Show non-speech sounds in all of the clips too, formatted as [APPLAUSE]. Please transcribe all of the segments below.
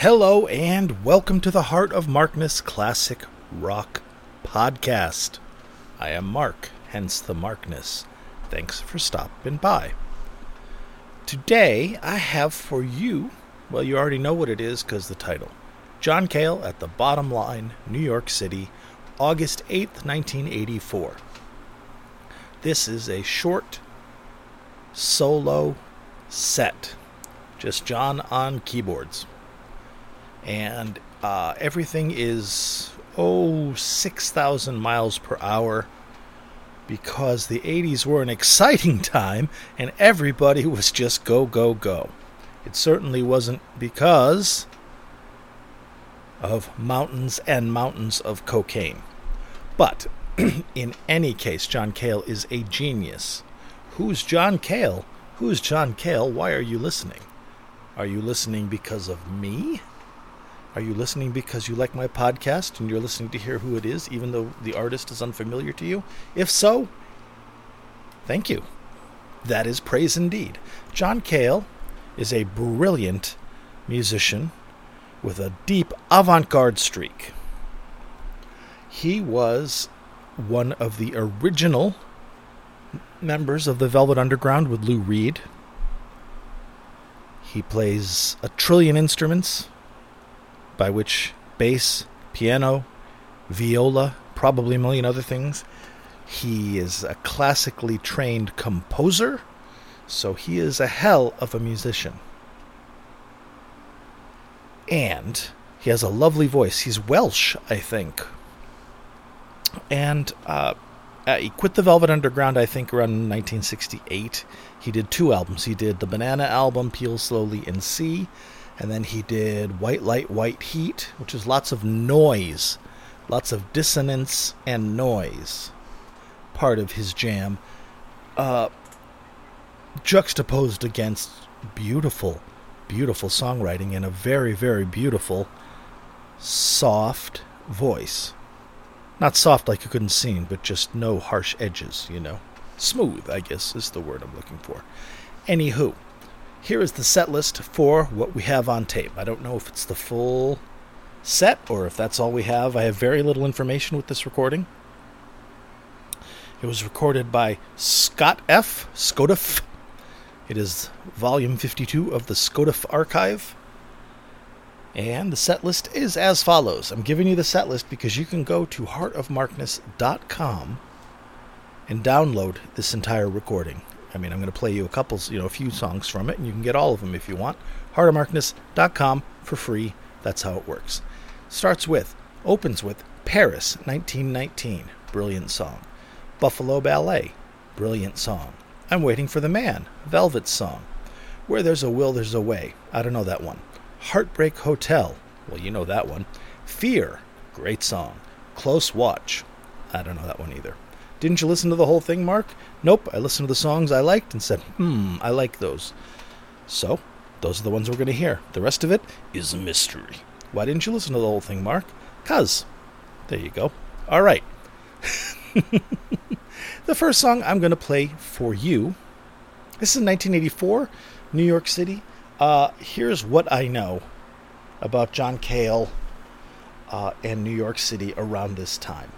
Hello and welcome to the Heart of Markness Classic Rock Podcast. I am Mark, hence the Markness. Thanks for stopping by. Today I have for you, well, you already know what it is because the title John Cale at the Bottom Line, New York City, August 8th, 1984. This is a short solo set, just John on keyboards and uh, everything is oh 6,000 miles per hour because the 80s were an exciting [LAUGHS] time and everybody was just go go go. It certainly wasn't because of mountains and mountains of cocaine. But [CLEARS THROAT] in any case, John Cale is a genius. Who's John Cale? Who's John Cale? Why are you listening? Are you listening because of me? Are you listening because you like my podcast and you're listening to hear who it is, even though the artist is unfamiliar to you? If so, thank you. That is praise indeed. John Cale is a brilliant musician with a deep avant garde streak. He was one of the original members of the Velvet Underground with Lou Reed. He plays a trillion instruments by which bass, piano, viola, probably a million other things. He is a classically trained composer, so he is a hell of a musician. And he has a lovely voice. He's Welsh, I think. And uh, uh, he quit the Velvet Underground, I think, around 1968. He did two albums. He did the Banana album, Peel Slowly and See, and then he did White Light, White Heat, which is lots of noise, lots of dissonance and noise. Part of his jam. Uh, juxtaposed against beautiful, beautiful songwriting and a very, very beautiful, soft voice. Not soft like you couldn't sing, but just no harsh edges, you know. Smooth, I guess, is the word I'm looking for. Anywho, here is the set list for what we have on tape. I don't know if it's the full set or if that's all we have. I have very little information with this recording. It was recorded by Scott F. Scotiff. It is volume 52 of the Scotiff Archive. And the set list is as follows. I'm giving you the set list because you can go to heartofmarkness.com and download this entire recording. I mean, I'm going to play you a couple, you know, a few songs from it, and you can get all of them if you want. Heartofmarkness.com for free. That's how it works. Starts with, opens with Paris, 1919. Brilliant song. Buffalo Ballet. Brilliant song. I'm Waiting for the Man. Velvet song. Where There's a Will, There's a Way. I don't know that one. Heartbreak Hotel. Well, you know that one. Fear. Great song. Close Watch. I don't know that one either. Didn't you listen to the whole thing, Mark? Nope, I listened to the songs I liked and said, hmm, I like those. So, those are the ones we're going to hear. The rest of it is a mystery. Why didn't you listen to the whole thing, Mark? Cuz. There you go. All right. [LAUGHS] the first song I'm going to play for you. This is 1984, New York City. Uh, here's what I know about John Cale uh, and New York City around this time.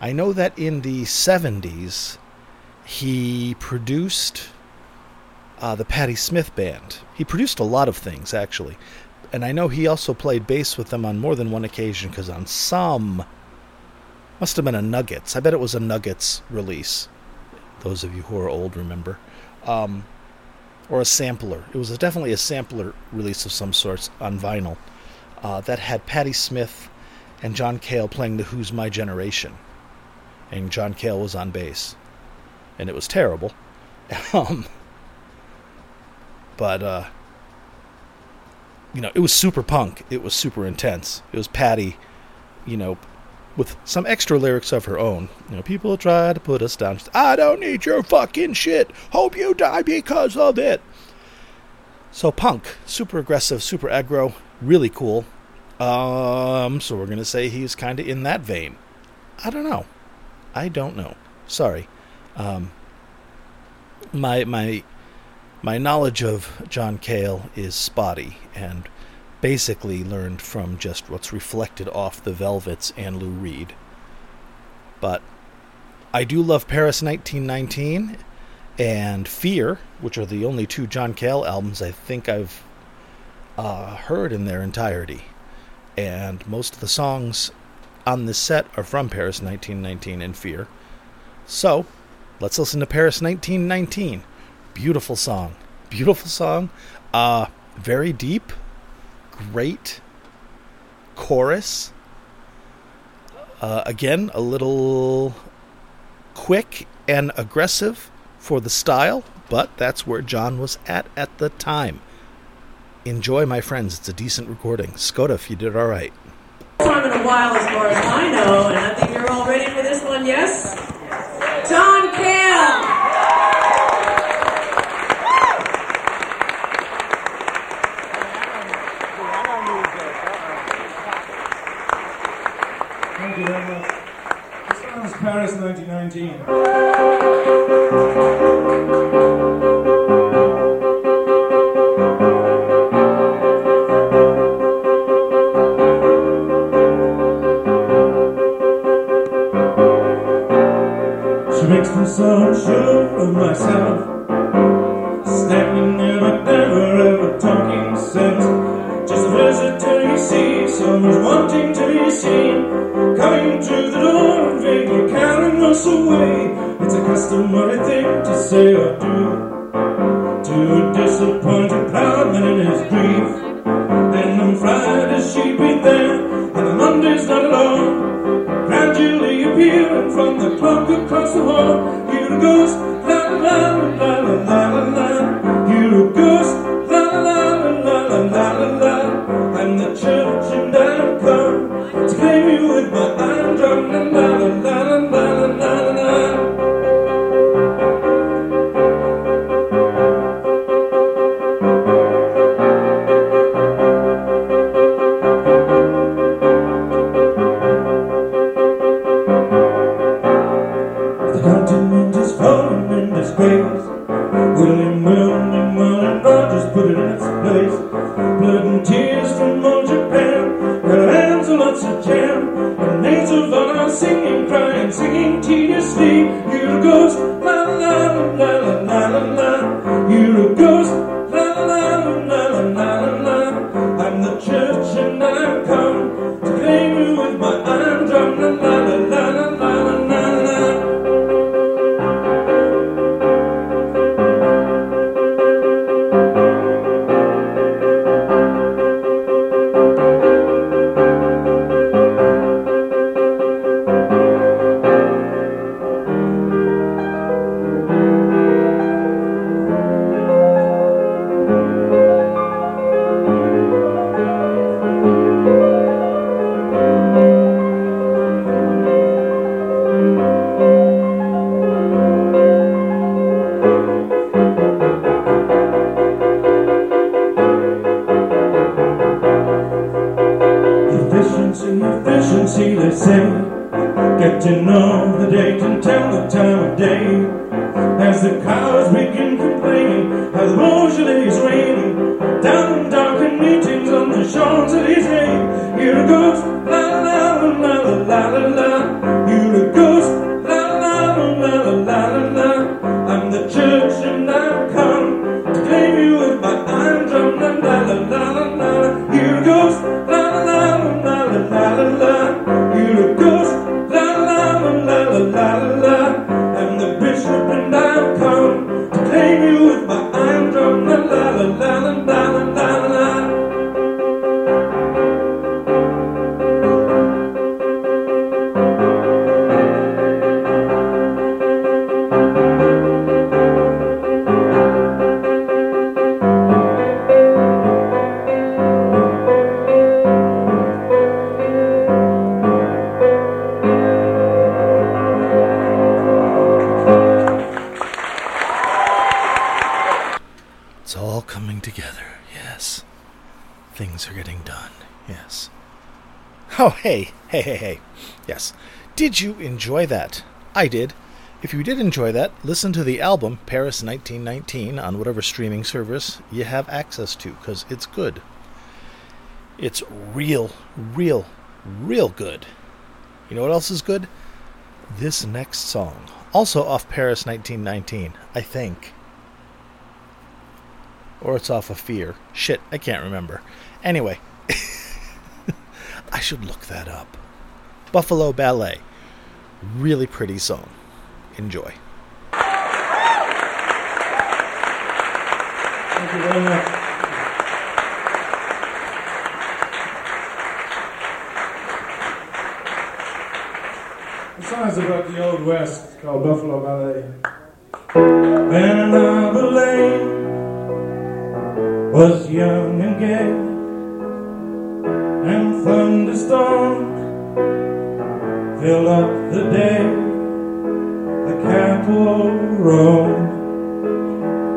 I know that in the 70s, he produced uh, the Patti Smith Band. He produced a lot of things, actually. And I know he also played bass with them on more than one occasion, because on some. Must have been a Nuggets. I bet it was a Nuggets release. Those of you who are old remember. Um, or a sampler. It was definitely a sampler release of some sorts on vinyl uh, that had Patti Smith and John Cale playing the Who's My Generation. And John Cale was on bass and it was terrible. [LAUGHS] Um, but uh, you know, it was super punk. It was super intense. It was Patti, you know, with some extra lyrics of her own. You know, people try to put us down. I don't need your fucking shit. Hope you die because of it. So punk, super aggressive, super aggro, really cool. Um, so we're gonna say he's kind of in that vein. I don't know. I don't know. Sorry. Um, my my my knowledge of John Cale is spotty, and basically learned from just what's reflected off the Velvets and Lou Reed. But I do love Paris 1919 and Fear, which are the only two John Cale albums I think I've uh, heard in their entirety. And most of the songs on this set are from Paris 1919 and Fear. So, let's listen to Paris 1919. Beautiful song. Beautiful song. Uh, very deep great chorus. Uh, again, a little quick and aggressive for the style, but that's where John was at at the time. Enjoy, my friends. It's a decent recording. Skoda, if you did all right. While, as far as I know, and I think you're all ready for this one. Yes, John Cale. Thank you very much. This song is Paris 1919. Makes me so sure of myself. Standing there, but never ever talking sense. Just a visitor you see, someone's wanting to be seen. Coming through the door and vaguely carrying us away. It's a customary thing to say or do. To disappoint a disappointed proud man in his grief. Then on Friday she'd be there, la la la Blood and tears from old Japan. Her hands are lots of jam. And names of honor singing, crying, singing tediously. La la la la la la every day as the cows begin complaining as Beaujolais is raining down in darkened meetings on the shores Champs-Élysées. Here it goes, la la la la la la. Oh, hey, hey, hey, hey. Yes. Did you enjoy that? I did. If you did enjoy that, listen to the album Paris 1919 on whatever streaming service you have access to, because it's good. It's real, real, real good. You know what else is good? This next song. Also off Paris 1919, I think. Or it's off of Fear. Shit, I can't remember. Anyway, I should look that up. Buffalo Ballet. Really pretty song. Enjoy. Thank you very much. The song's about the Old West called Buffalo Ballet. When Lane was young and gay, and thunderstorms filled up the day. The cattle roamed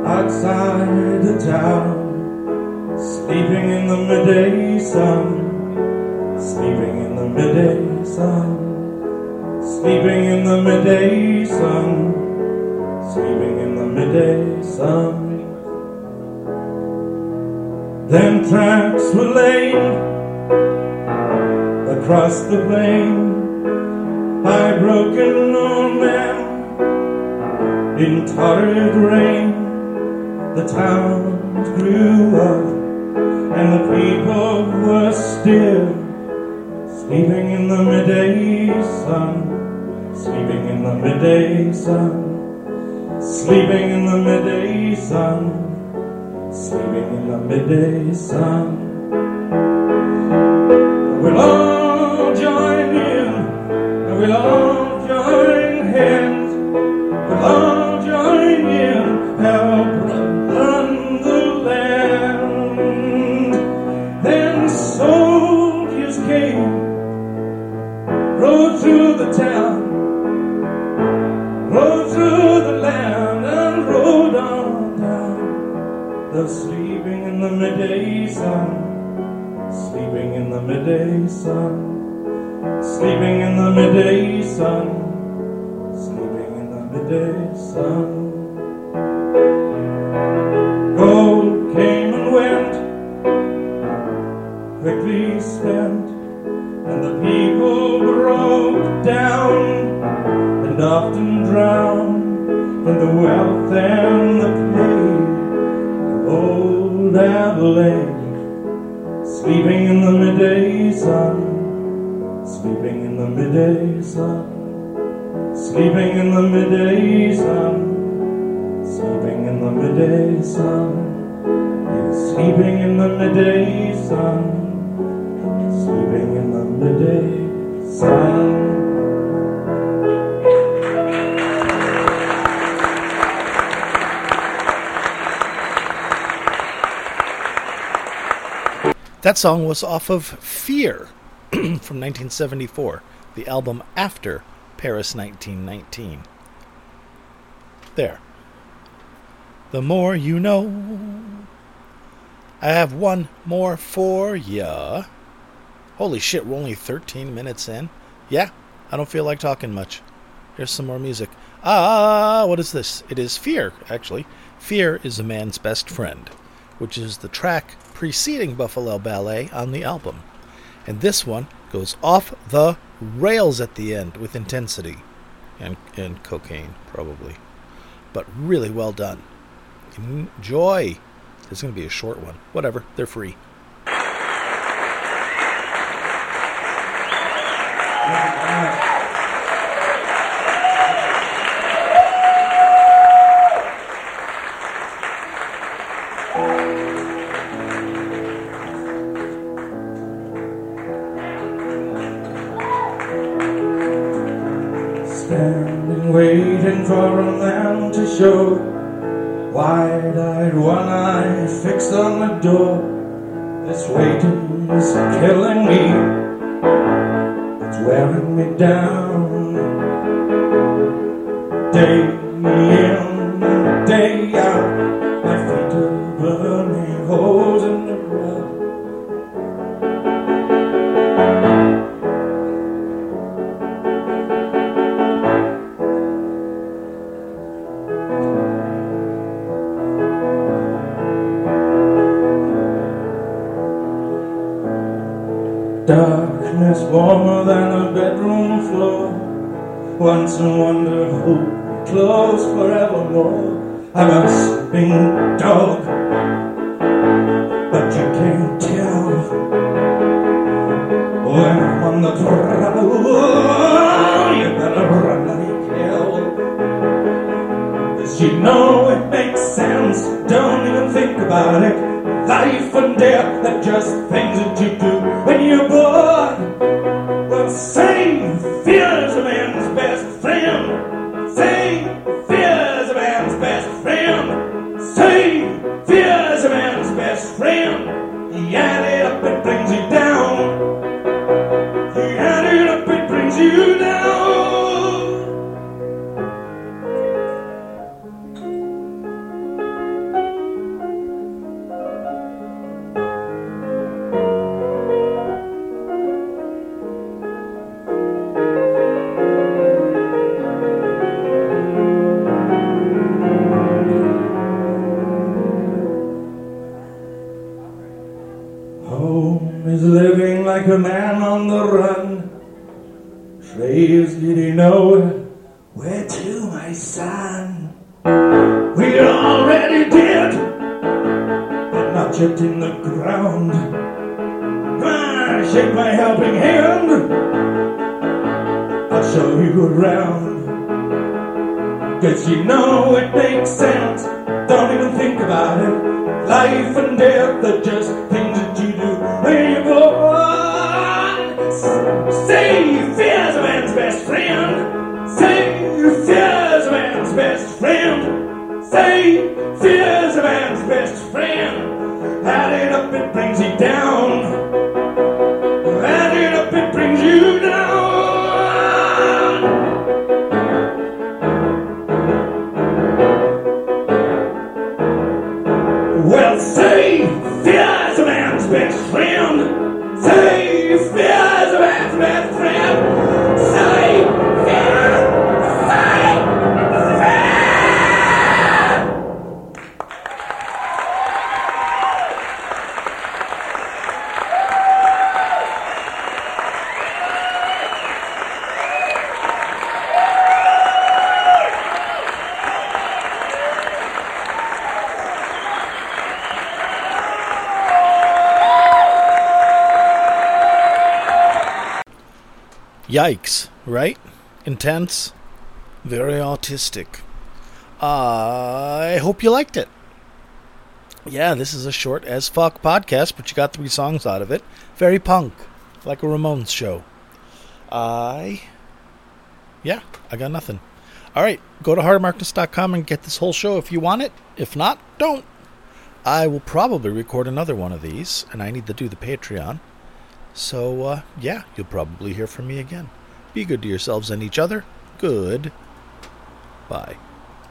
outside the town, sleeping in the midday sun, sleeping in the midday sun, sleeping in the midday sun, sleeping in the midday sun. Then tracks were laid across the plain by broken old men in torrid rain. The towns grew up and the people were still sleeping in the midday sun, sleeping in the midday sun, sleeping in the midday sun, sleeping in the midday sun. We'll we'll all join hands, we'll join in, help run the land. Then soldiers came, rode through the town, rode through the land, and rode on down. They're sleeping in the midday sun sleeping in the midday sun, sleeping in the midday sun, sleeping in the midday sun. Gold came and went, quickly spent, and the people broke down and often drowned. From the wealth and the pain of old Adelaide sleeping in the midday sun, sleeping in the midday sun, uh. sleeping in the midday sun, uh. sleeping in the midday sun, He's uh. sleeping in the midday sun, sleeping in the midday sun. That song was off of Fear [CLEARS THROAT] from 1974, the album after Paris 1919. There. The more you know. I have one more for ya. Holy shit, we're only 13 minutes in. Yeah, I don't feel like talking much. Here's some more music. Ah, what is this? It is Fear, actually. Fear is a man's best friend, which is the track preceding Buffalo Ballet on the album. And this one goes off the rails at the end with intensity and, and cocaine, probably. But really well done. Enjoy. It's going to be a short one. Whatever, they're free. Waiting for a man to show. Wide-eyed, one eye fixed on the door. This waiting is killing me. It's wearing me down. Day in, Darkness warmer than a bedroom floor. Once a wonder, hope closed forevermore. I'm a sleeping dog, but you can't tell when I'm on the prowl. You better run like hell. Cause you know it makes sense. Don't even think about it. Life and death are just things that you do when you're sense. Don't even think about it. Life and death are just things friend. Say fear's a man's best friend. Yikes, right? Intense, very autistic. I hope you liked it. Yeah, this is a short as fuck podcast, but you got three songs out of it. Very punk, like a Ramones show. I. Yeah, I got nothing. All right, go to hardmarkness.com and get this whole show if you want it. If not, don't. I will probably record another one of these, and I need to do the Patreon. So, uh, yeah, you'll probably hear from me again. Be good to yourselves and each other. Good. Bye.